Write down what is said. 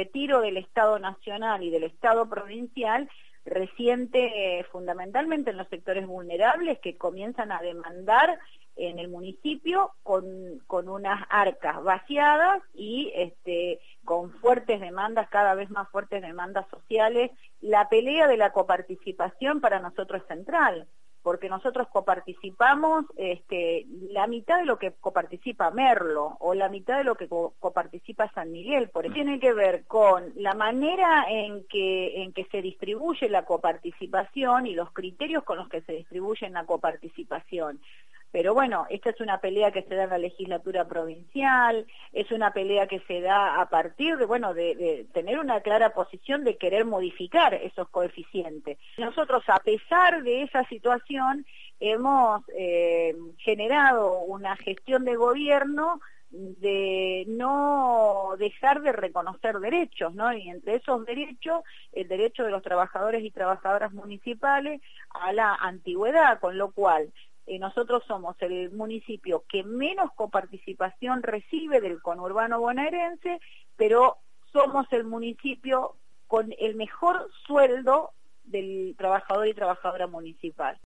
retiro del Estado nacional y del Estado provincial resiente fundamentalmente en los sectores vulnerables que comienzan a demandar en el municipio con, con unas arcas vaciadas y este, con fuertes demandas, cada vez más fuertes demandas sociales. La pelea de la coparticipación para nosotros es central porque nosotros coparticipamos este, la mitad de lo que coparticipa Merlo o la mitad de lo que coparticipa San Miguel, por eso tiene que ver con la manera en que, en que se distribuye la coparticipación y los criterios con los que se distribuye la coparticipación. Pero bueno, esta es una pelea que se da en la legislatura provincial, es una pelea que se da a partir de, bueno, de, tener una clara posición de querer modificar esos coeficientes. Nosotros, a pesar de esa situación, hemos eh, generado una gestión de gobierno de no dejar de reconocer derechos, ¿no? Y entre esos derechos, el derecho de los trabajadores y trabajadoras municipales a la antigüedad, con lo cual eh, nosotros somos el municipio que menos coparticipación recibe del conurbano bonaerense, pero somos el municipio con el mejor sueldo del trabajador y trabajadora municipal.